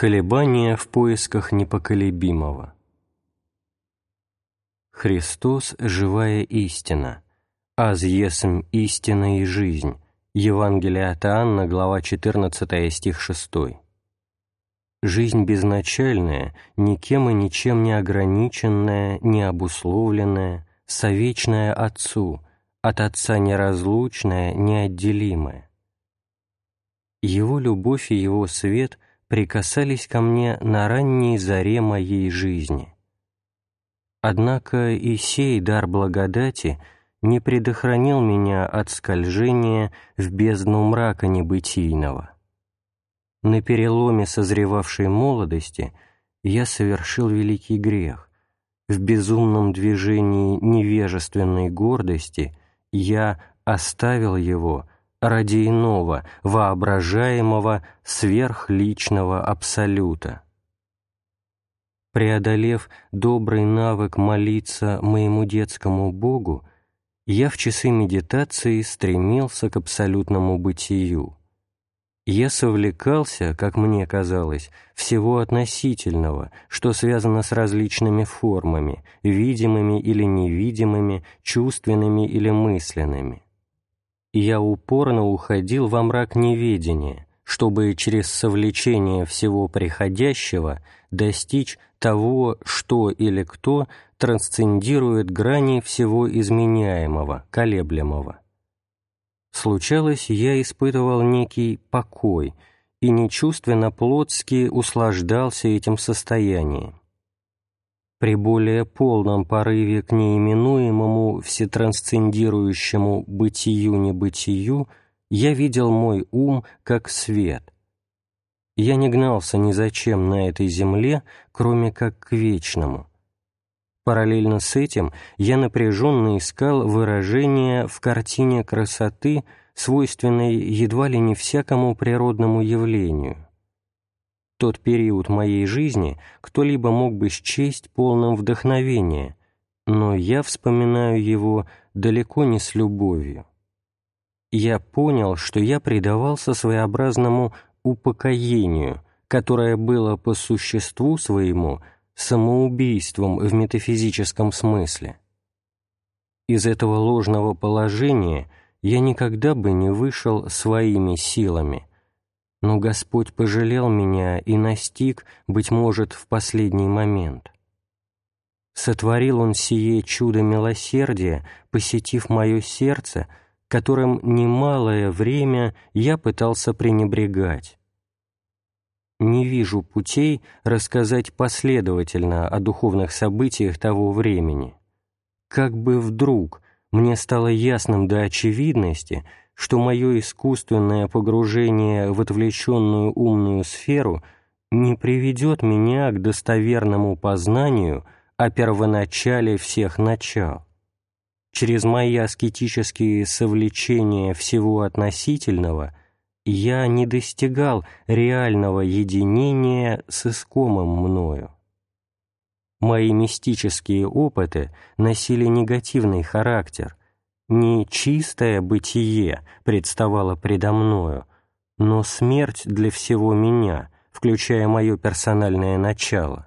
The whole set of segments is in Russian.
Колебания в поисках непоколебимого. Христос – живая истина, аз есмь истина и жизнь. Евангелие от Иоанна, глава 14, стих 6. Жизнь безначальная, никем и ничем не ограниченная, не обусловленная, совечная Отцу, от Отца неразлучная, неотделимая. Его любовь и Его свет – прикасались ко мне на ранней заре моей жизни. Однако и сей дар благодати не предохранил меня от скольжения в бездну мрака небытийного. На переломе созревавшей молодости я совершил великий грех. В безумном движении невежественной гордости я оставил его — ради иного, воображаемого, сверхличного абсолюта. Преодолев добрый навык молиться моему детскому Богу, я в часы медитации стремился к абсолютному бытию. Я совлекался, как мне казалось, всего относительного, что связано с различными формами, видимыми или невидимыми, чувственными или мысленными я упорно уходил во мрак неведения, чтобы через совлечение всего приходящего достичь того, что или кто трансцендирует грани всего изменяемого, колеблемого. Случалось, я испытывал некий покой и нечувственно плотски услаждался этим состоянием при более полном порыве к неименуемому всетрансцендирующему бытию-небытию я видел мой ум как свет. Я не гнался ни зачем на этой земле, кроме как к вечному. Параллельно с этим я напряженно искал выражение в картине красоты, свойственной едва ли не всякому природному явлению — тот период моей жизни кто-либо мог бы счесть полным вдохновения, но я вспоминаю его далеко не с любовью. Я понял, что я предавался своеобразному упокоению, которое было по существу своему самоубийством в метафизическом смысле. Из этого ложного положения я никогда бы не вышел своими силами – но Господь пожалел меня и настиг, быть может, в последний момент. Сотворил Он сие чудо милосердия, посетив мое сердце, которым немалое время я пытался пренебрегать. Не вижу путей рассказать последовательно о духовных событиях того времени. Как бы вдруг мне стало ясным до очевидности — что мое искусственное погружение в отвлеченную умную сферу не приведет меня к достоверному познанию о первоначале всех начал. Через мои аскетические совлечения всего относительного я не достигал реального единения с искомым мною. Мои мистические опыты носили негативный характер, не чистое бытие представало предо мною, но смерть для всего меня, включая мое персональное начало.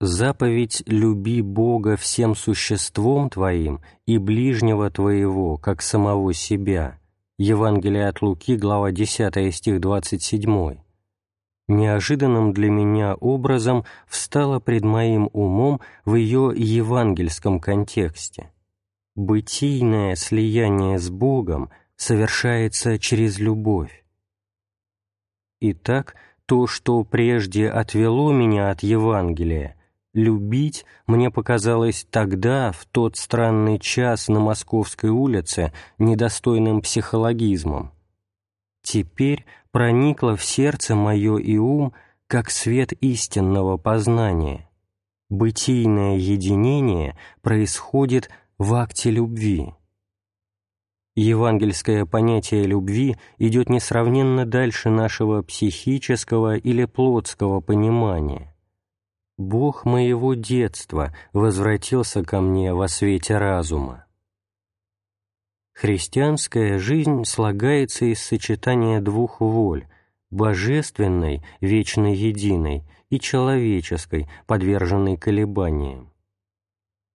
Заповедь «люби Бога всем существом твоим и ближнего твоего, как самого себя» Евангелие от Луки, глава 10, стих 27 неожиданным для меня образом встала пред моим умом в ее евангельском контексте бытийное слияние с Богом совершается через любовь. Итак, то, что прежде отвело меня от Евангелия, любить мне показалось тогда, в тот странный час на Московской улице, недостойным психологизмом. Теперь проникло в сердце мое и ум, как свет истинного познания. Бытийное единение происходит в акте любви. Евангельское понятие любви идет несравненно дальше нашего психического или плотского понимания. «Бог моего детства возвратился ко мне во свете разума». Христианская жизнь слагается из сочетания двух воль, божественной, вечно единой, и человеческой, подверженной колебаниям.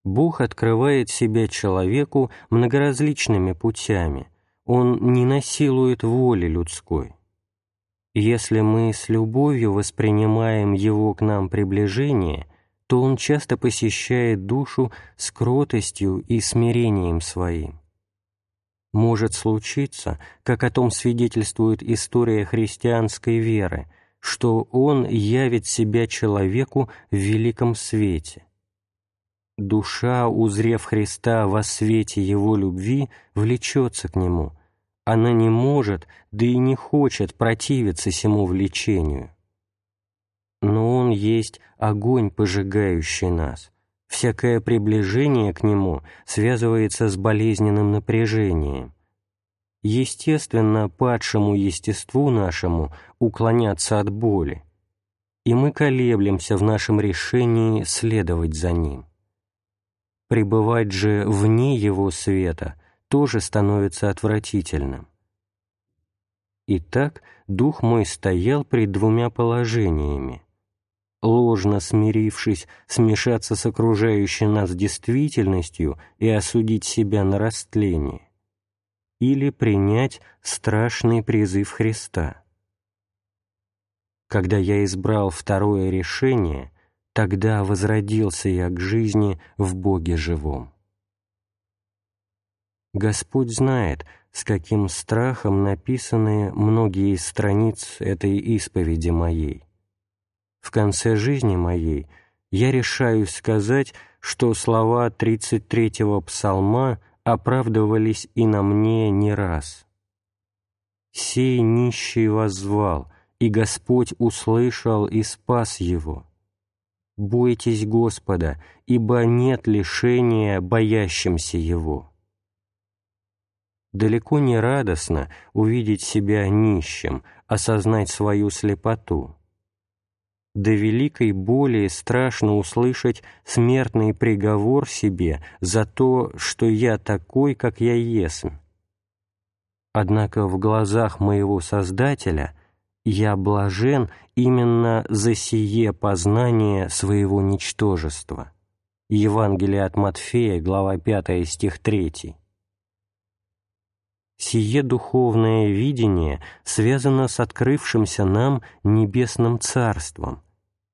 Бог открывает себя человеку многоразличными путями, Он не насилует воли людской. Если мы с любовью воспринимаем Его к нам приближение, то Он часто посещает душу с и смирением своим. Может случиться, как о том свидетельствует история христианской веры, что Он явит себя человеку в великом свете. Душа, узрев Христа во свете Его любви, влечется к Нему. Она не может, да и не хочет противиться сему влечению. Но Он есть огонь, пожигающий нас. Всякое приближение к Нему связывается с болезненным напряжением. Естественно, падшему естеству нашему уклоняться от боли, и мы колеблемся в нашем решении следовать за Ним. Пребывать же вне его света тоже становится отвратительным. Итак, дух мой стоял пред двумя положениями. Ложно смирившись смешаться с окружающей нас действительностью и осудить себя на растление, или принять страшный призыв Христа. Когда я избрал второе решение, Тогда возродился я к жизни в Боге живом. Господь знает, с каким страхом написаны многие страниц этой исповеди моей. В конце жизни моей я решаюсь сказать, что слова 33-го псалма оправдывались и на мне не раз. «Сей нищий воззвал, и Господь услышал и спас его». «Бойтесь Господа, ибо нет лишения боящимся Его». Далеко не радостно увидеть себя нищим, осознать свою слепоту. До великой боли страшно услышать смертный приговор себе за то, что я такой, как я есмь. Однако в глазах моего Создателя – «Я блажен именно за сие познание своего ничтожества». Евангелие от Матфея, глава 5, стих 3. Сие духовное видение связано с открывшимся нам небесным царством.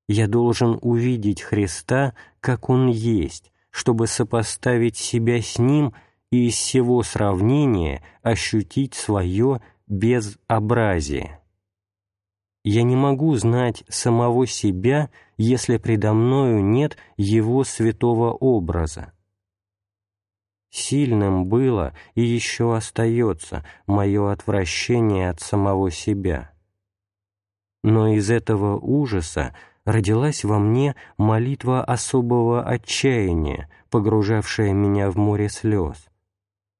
Я должен увидеть Христа, как Он есть, чтобы сопоставить себя с Ним и из всего сравнения ощутить свое безобразие. Я не могу знать самого себя, если предо мною нет его святого образа. Сильным было и еще остается мое отвращение от самого себя. Но из этого ужаса родилась во мне молитва особого отчаяния, погружавшая меня в море слез.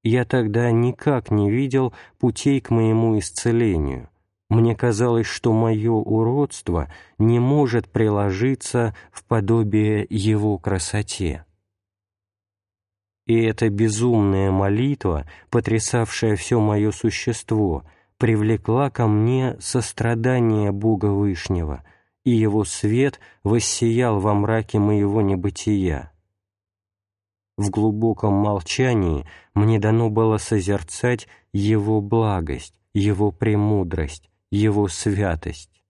Я тогда никак не видел путей к моему исцелению, мне казалось, что мое уродство не может приложиться в подобие его красоте. И эта безумная молитва, потрясавшая все мое существо, привлекла ко мне сострадание Бога Вышнего, и Его свет воссиял во мраке моего небытия. В глубоком молчании мне дано было созерцать Его благость, Его премудрость, его святость.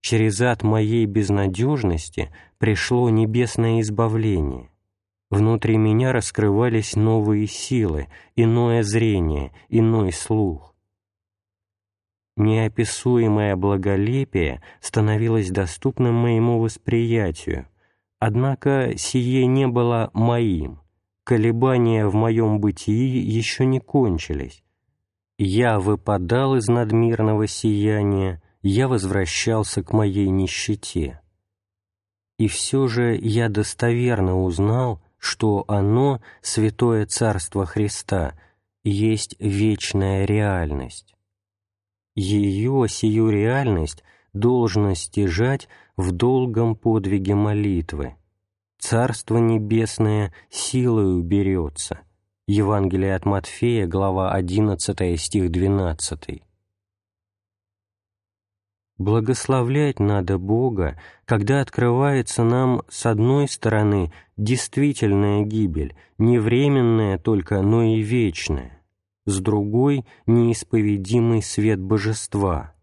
Через ад моей безнадежности пришло небесное избавление. Внутри меня раскрывались новые силы, иное зрение, иной слух. Неописуемое благолепие становилось доступным моему восприятию, однако сие не было моим, колебания в моем бытии еще не кончились, я выпадал из надмирного сияния, я возвращался к моей нищете. И все же я достоверно узнал, что оно, Святое Царство Христа, есть вечная реальность. Ее, сию реальность, должно стяжать в долгом подвиге молитвы. Царство Небесное силою берется — Евангелие от Матфея, глава 11, стих 12. Благословлять надо Бога, когда открывается нам, с одной стороны, действительная гибель, не временная только, но и вечная, с другой — неисповедимый свет божества.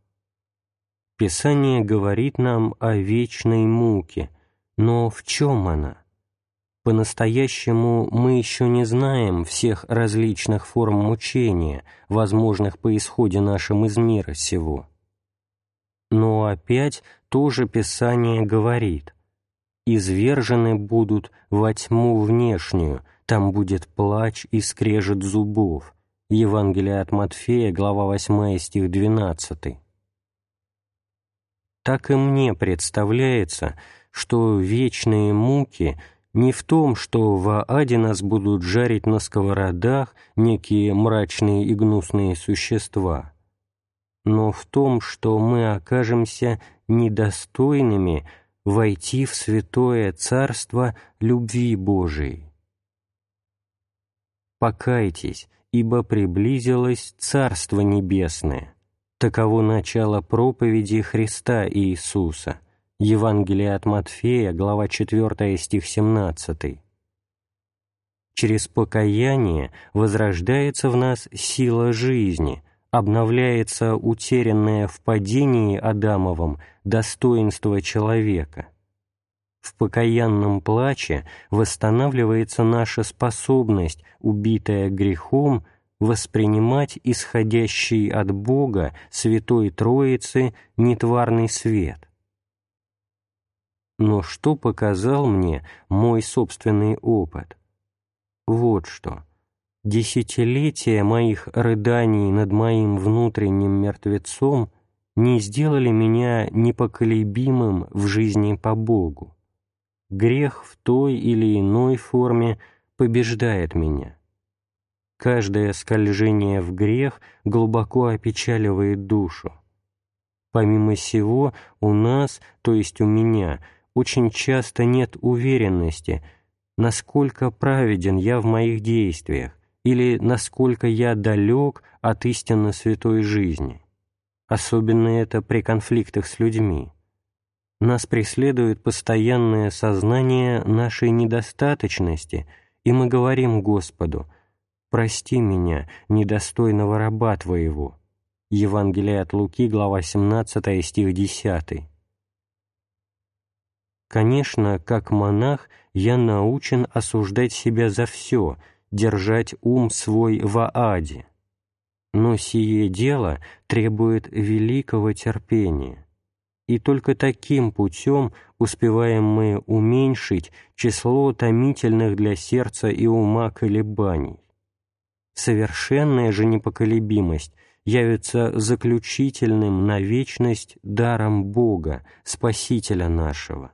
Писание говорит нам о вечной муке, но в чем она? По-настоящему мы еще не знаем всех различных форм мучения, возможных по исходе нашим из мира сего. Но опять тоже Писание говорит, «Извержены будут во тьму внешнюю, там будет плач и скрежет зубов». Евангелие от Матфея, глава 8, стих 12. Так и мне представляется, что вечные муки не в том, что в аде нас будут жарить на сковородах некие мрачные и гнусные существа, но в том, что мы окажемся недостойными войти в святое царство любви Божией. Покайтесь, ибо приблизилось Царство Небесное. Таково начало проповеди Христа Иисуса. Евангелие от Матфея, глава 4, стих 17. Через покаяние возрождается в нас сила жизни, обновляется утерянное в падении Адамовом достоинство человека. В покаянном плаче восстанавливается наша способность, убитая грехом, воспринимать исходящий от Бога Святой Троицы нетварный свет. Но что показал мне мой собственный опыт? Вот что десятилетия моих рыданий над моим внутренним мертвецом не сделали меня непоколебимым в жизни по Богу. Грех в той или иной форме побеждает меня. Каждое скольжение в грех глубоко опечаливает душу. Помимо сего, у нас, то есть у меня, очень часто нет уверенности, насколько праведен я в моих действиях, или насколько я далек от истинно святой жизни. Особенно это при конфликтах с людьми. Нас преследует постоянное сознание нашей недостаточности, и мы говорим Господу «Прости меня, недостойного раба Твоего». Евангелие от Луки, глава 17, стих 10. Конечно, как монах я научен осуждать себя за все – держать ум свой в ааде. Но сие дело требует великого терпения, и только таким путем успеваем мы уменьшить число томительных для сердца и ума колебаний. Совершенная же непоколебимость явится заключительным на вечность даром Бога, Спасителя нашего.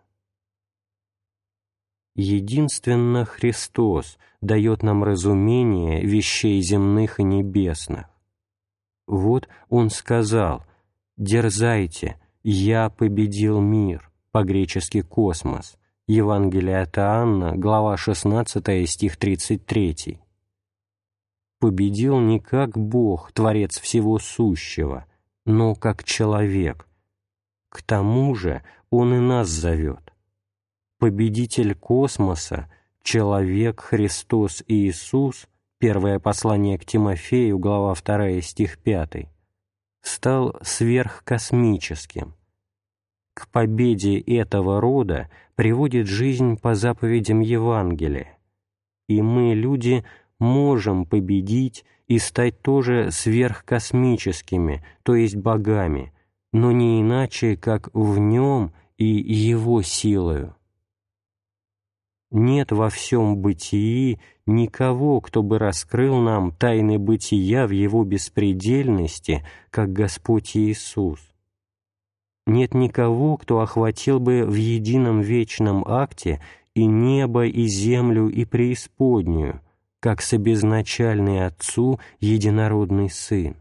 Единственно Христос дает нам разумение вещей земных и небесных. Вот Он сказал «Дерзайте, я победил мир», по-гречески «космос», Евангелие от Иоанна, глава 16, стих 33. Победил не как Бог, Творец всего сущего, но как человек. К тому же Он и нас зовет победитель космоса, человек Христос Иисус, первое послание к Тимофею, глава 2, стих 5, стал сверхкосмическим. К победе этого рода приводит жизнь по заповедям Евангелия, и мы, люди, можем победить и стать тоже сверхкосмическими, то есть богами, но не иначе, как в нем и его силою. Нет во всем бытии никого, кто бы раскрыл нам тайны бытия в его беспредельности, как Господь Иисус. Нет никого, кто охватил бы в едином вечном акте и небо, и землю, и преисподнюю, как собезначальный Отцу единородный Сын.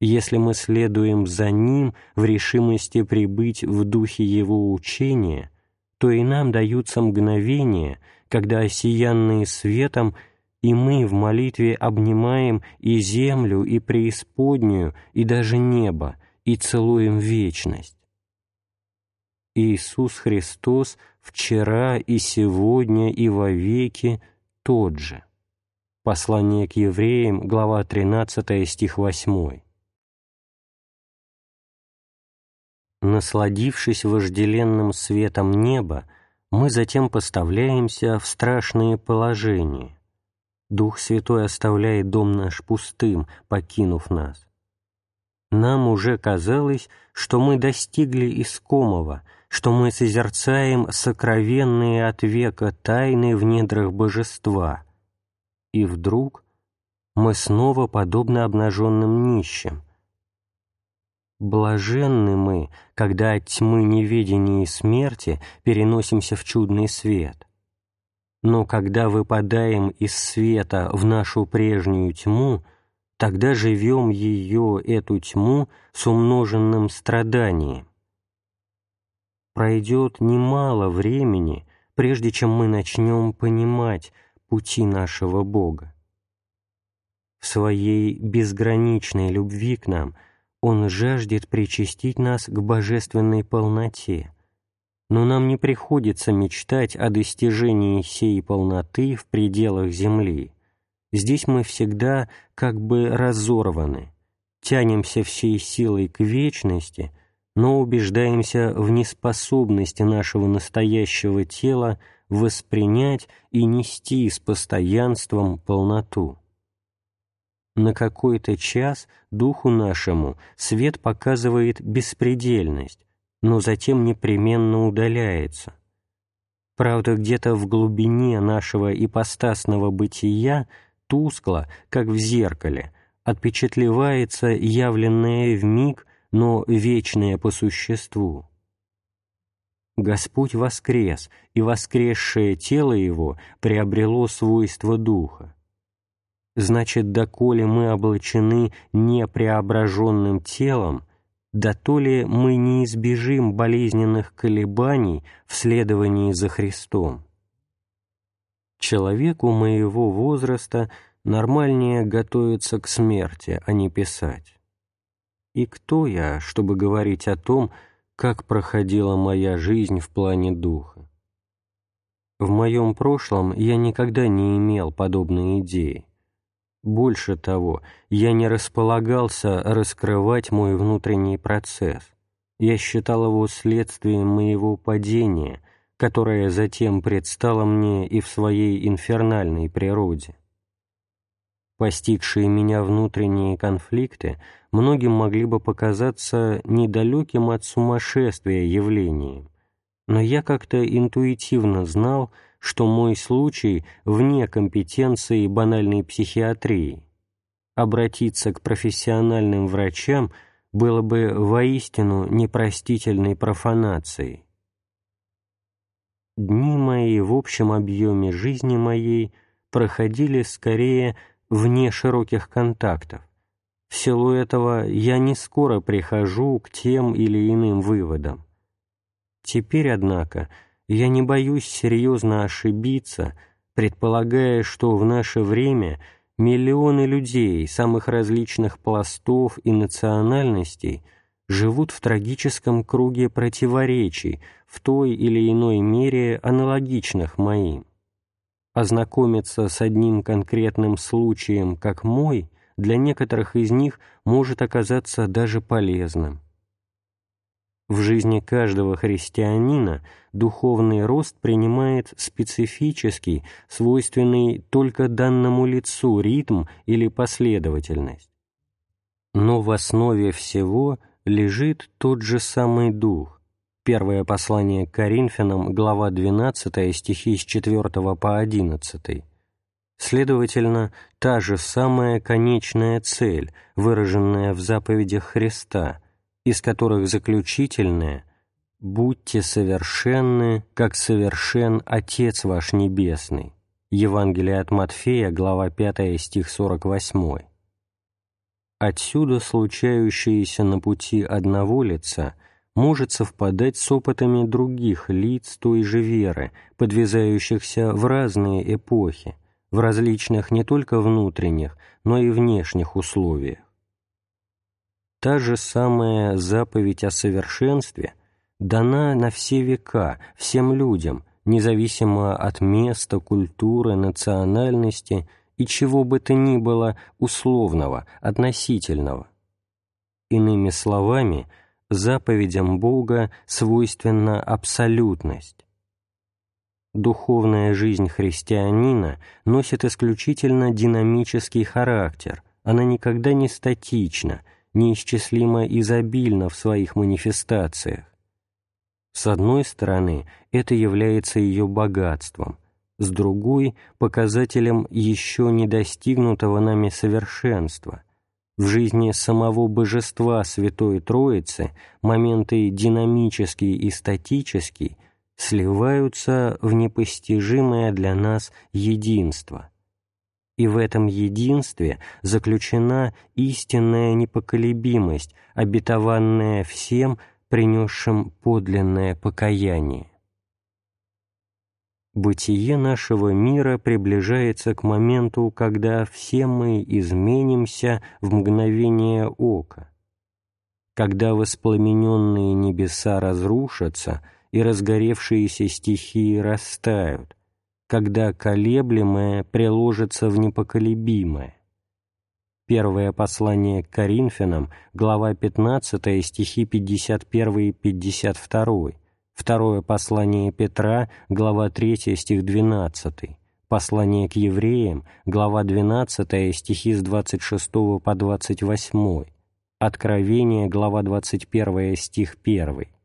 Если мы следуем за Ним в решимости прибыть в духе Его учения – то и нам даются мгновения, когда, осиянные светом, и мы в молитве обнимаем и землю, и преисподнюю, и даже небо, и целуем вечность. Иисус Христос вчера и сегодня и вовеки тот же. Послание к евреям, глава 13, стих 8. Насладившись вожделенным светом неба, мы затем поставляемся в страшные положения. Дух Святой оставляет дом наш пустым, покинув нас. Нам уже казалось, что мы достигли искомого, что мы созерцаем сокровенные от века тайны в недрах божества. И вдруг мы снова подобны обнаженным нищим, Блаженны мы, когда от тьмы неведения и смерти переносимся в чудный свет. Но когда выпадаем из света в нашу прежнюю тьму, тогда живем ее, эту тьму, с умноженным страданием. Пройдет немало времени, прежде чем мы начнем понимать пути нашего Бога. В своей безграничной любви к нам – он жаждет причастить нас к божественной полноте. Но нам не приходится мечтать о достижении сей полноты в пределах земли. Здесь мы всегда как бы разорваны, тянемся всей силой к вечности, но убеждаемся в неспособности нашего настоящего тела воспринять и нести с постоянством полноту. На какой-то час духу нашему свет показывает беспредельность, но затем непременно удаляется. Правда, где-то в глубине нашего ипостасного бытия тускло, как в зеркале, отпечатлевается явленное в миг, но вечное по существу. Господь воскрес, и воскресшее тело Его приобрело свойство Духа. Значит, доколе мы облачены непреображенным телом, да то ли мы не избежим болезненных колебаний в следовании за Христом. Человеку моего возраста нормальнее готовиться к смерти, а не писать. И кто я, чтобы говорить о том, как проходила моя жизнь в плане духа? В моем прошлом я никогда не имел подобной идеи. Больше того, я не располагался раскрывать мой внутренний процесс. Я считал его следствием моего падения, которое затем предстало мне и в своей инфернальной природе. Постигшие меня внутренние конфликты многим могли бы показаться недалеким от сумасшествия явлением, но я как-то интуитивно знал, что мой случай вне компетенции банальной психиатрии. Обратиться к профессиональным врачам было бы воистину непростительной профанацией. Дни мои в общем объеме жизни моей проходили скорее вне широких контактов. В силу этого я не скоро прихожу к тем или иным выводам. Теперь, однако, я не боюсь серьезно ошибиться, предполагая, что в наше время миллионы людей самых различных пластов и национальностей живут в трагическом круге противоречий, в той или иной мере аналогичных моим. Ознакомиться с одним конкретным случаем, как мой, для некоторых из них может оказаться даже полезным. В жизни каждого христианина духовный рост принимает специфический, свойственный только данному лицу ритм или последовательность. Но в основе всего лежит тот же самый дух. Первое послание к Коринфянам, глава 12, стихи с 4 по 11. Следовательно, та же самая конечная цель, выраженная в заповедях Христа – из которых заключительное «Будьте совершенны, как совершен Отец ваш Небесный». Евангелие от Матфея, глава 5, стих 48. Отсюда случающееся на пути одного лица может совпадать с опытами других лиц той же веры, подвязающихся в разные эпохи, в различных не только внутренних, но и внешних условиях. Та же самая заповедь о совершенстве дана на все века, всем людям, независимо от места, культуры, национальности и чего бы то ни было условного, относительного. Иными словами, заповедям Бога свойственна абсолютность. Духовная жизнь христианина носит исключительно динамический характер, она никогда не статична, неисчислимо изобильна в своих манифестациях. С одной стороны, это является ее богатством, с другой – показателем еще не достигнутого нами совершенства. В жизни самого Божества Святой Троицы моменты динамический и статический сливаются в непостижимое для нас единство. И в этом единстве заключена истинная непоколебимость, обетованная всем, принесшим подлинное покаяние. Бытие нашего мира приближается к моменту, когда все мы изменимся в мгновение ока, когда воспламененные небеса разрушатся и разгоревшиеся стихии растают, когда колеблемое приложится в непоколебимое. Первое послание к Коринфянам, глава 15, стихи 51 и 52, Второе послание Петра, глава 3, стих 12. Послание к евреям, глава 12, стихи с 26 по 28. Откровение, глава 21, стих 1.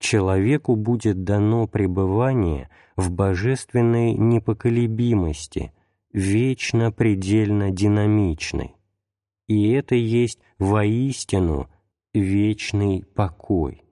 Человеку будет дано пребывание в божественной непоколебимости, вечно предельно динамичной. И это есть воистину вечный покой.